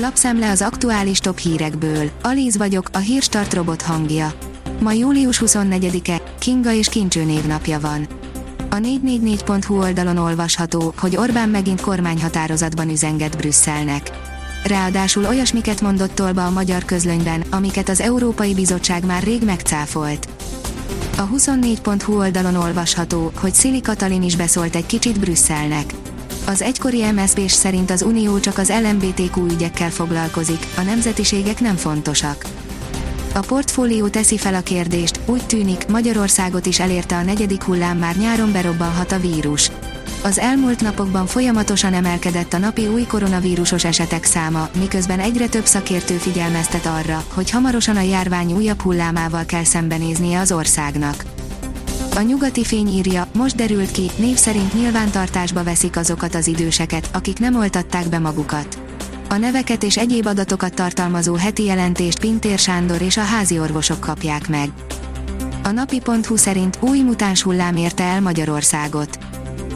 Lapszemle az aktuális top hírekből. Alíz vagyok, a hírstart robot hangja. Ma július 24-e, Kinga és Kincső névnapja van. A 444.hu oldalon olvasható, hogy Orbán megint kormányhatározatban üzenget Brüsszelnek. Ráadásul olyasmiket mondott tolba a magyar közlönyben, amiket az Európai Bizottság már rég megcáfolt. A 24.hu oldalon olvasható, hogy Szili Katalin is beszólt egy kicsit Brüsszelnek. Az egykori MSZP-s szerint az Unió csak az LMBTQ ügyekkel foglalkozik, a nemzetiségek nem fontosak. A portfólió teszi fel a kérdést, úgy tűnik, Magyarországot is elérte a negyedik hullám már nyáron berobbanhat a vírus. Az elmúlt napokban folyamatosan emelkedett a napi új koronavírusos esetek száma, miközben egyre több szakértő figyelmeztet arra, hogy hamarosan a járvány újabb hullámával kell szembenéznie az országnak. A nyugati fény írja, most derült ki, név szerint nyilvántartásba veszik azokat az időseket, akik nem oltatták be magukat. A neveket és egyéb adatokat tartalmazó heti jelentést Pintér Sándor és a házi orvosok kapják meg. A napi.hu szerint új mutáns hullám érte el Magyarországot.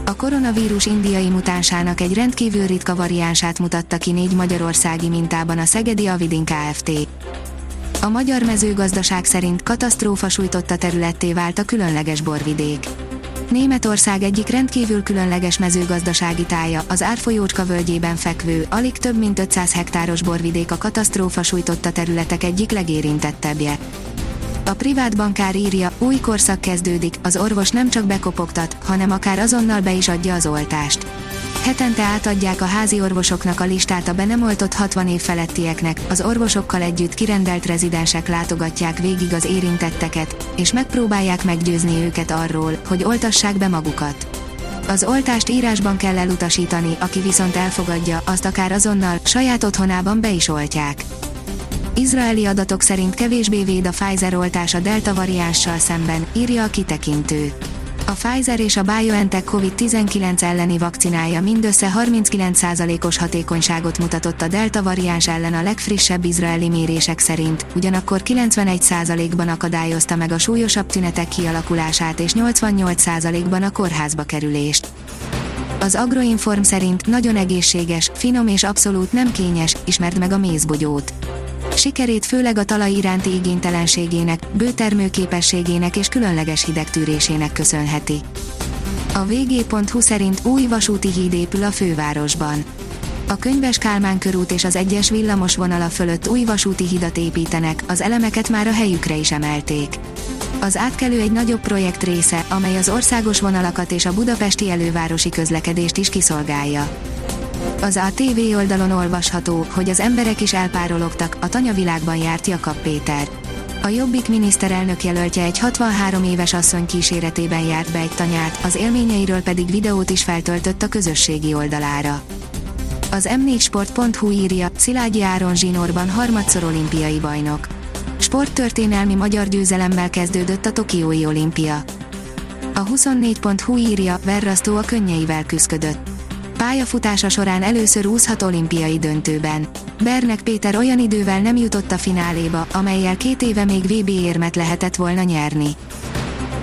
A koronavírus indiai mutánsának egy rendkívül ritka variánsát mutatta ki négy magyarországi mintában a Szegedi Avidin Kft. A magyar mezőgazdaság szerint katasztrófa sújtotta területté vált a különleges borvidék. Németország egyik rendkívül különleges mezőgazdasági tája, az Árfolyócska völgyében fekvő, alig több mint 500 hektáros borvidék a katasztrófa sújtotta területek egyik legérintettebbje. A privát bankár írja, új korszak kezdődik, az orvos nem csak bekopogtat, hanem akár azonnal be is adja az oltást. Hetente átadják a házi orvosoknak a listát a be nem oltott 60 év felettieknek, az orvosokkal együtt kirendelt rezidensek látogatják végig az érintetteket, és megpróbálják meggyőzni őket arról, hogy oltassák be magukat. Az oltást írásban kell elutasítani, aki viszont elfogadja, azt akár azonnal, saját otthonában be is oltják. Izraeli adatok szerint kevésbé véd a Pfizer oltás a delta variánssal szemben, írja a kitekintő. A Pfizer és a BioNTech COVID-19 elleni vakcinája mindössze 39%-os hatékonyságot mutatott a delta variáns ellen a legfrissebb izraeli mérések szerint, ugyanakkor 91%-ban akadályozta meg a súlyosabb tünetek kialakulását és 88%-ban a kórházba kerülést. Az Agroinform szerint nagyon egészséges, finom és abszolút nem kényes, ismerd meg a mézbogyót. Sikerét főleg a talaj iránti igénytelenségének, bőtermőképességének és különleges hidegtűrésének köszönheti. A vg.hu szerint új vasúti híd épül a fővárosban. A Könyves Kálmán körút és az egyes villamos vonala fölött új vasúti hidat építenek, az elemeket már a helyükre is emelték. Az átkelő egy nagyobb projekt része, amely az országos vonalakat és a budapesti elővárosi közlekedést is kiszolgálja. Az ATV oldalon olvasható, hogy az emberek is elpárologtak, a tanyavilágban járt Jakab Péter. A Jobbik miniszterelnök jelöltje egy 63 éves asszony kíséretében járt be egy tanyát, az élményeiről pedig videót is feltöltött a közösségi oldalára. Az m4sport.hu írja, Szilágyi Áron zsinórban harmadszor olimpiai bajnok. Sporttörténelmi magyar győzelemmel kezdődött a Tokiói olimpia. A 24.hu írja, Verrasztó a könnyeivel küzdött Pályafutása során először úszhat olimpiai döntőben. Bernek Péter olyan idővel nem jutott a fináléba, amelyel két éve még VB érmet lehetett volna nyerni.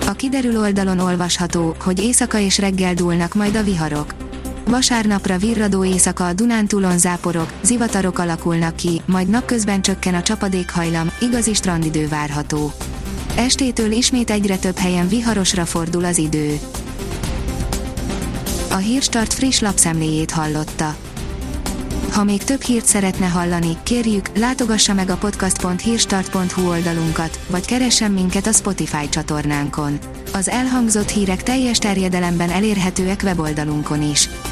A kiderül oldalon olvasható, hogy éjszaka és reggel dúlnak majd a viharok. Vasárnapra virradó éjszaka a Dunántúlon záporok, zivatarok alakulnak ki, majd napközben csökken a csapadékhajlam, igazi strandidő várható. Estétől ismét egyre több helyen viharosra fordul az idő a Hírstart friss lapszemléjét hallotta. Ha még több hírt szeretne hallani, kérjük, látogassa meg a podcast.hírstart.hu oldalunkat, vagy keressen minket a Spotify csatornánkon. Az elhangzott hírek teljes terjedelemben elérhetőek weboldalunkon is.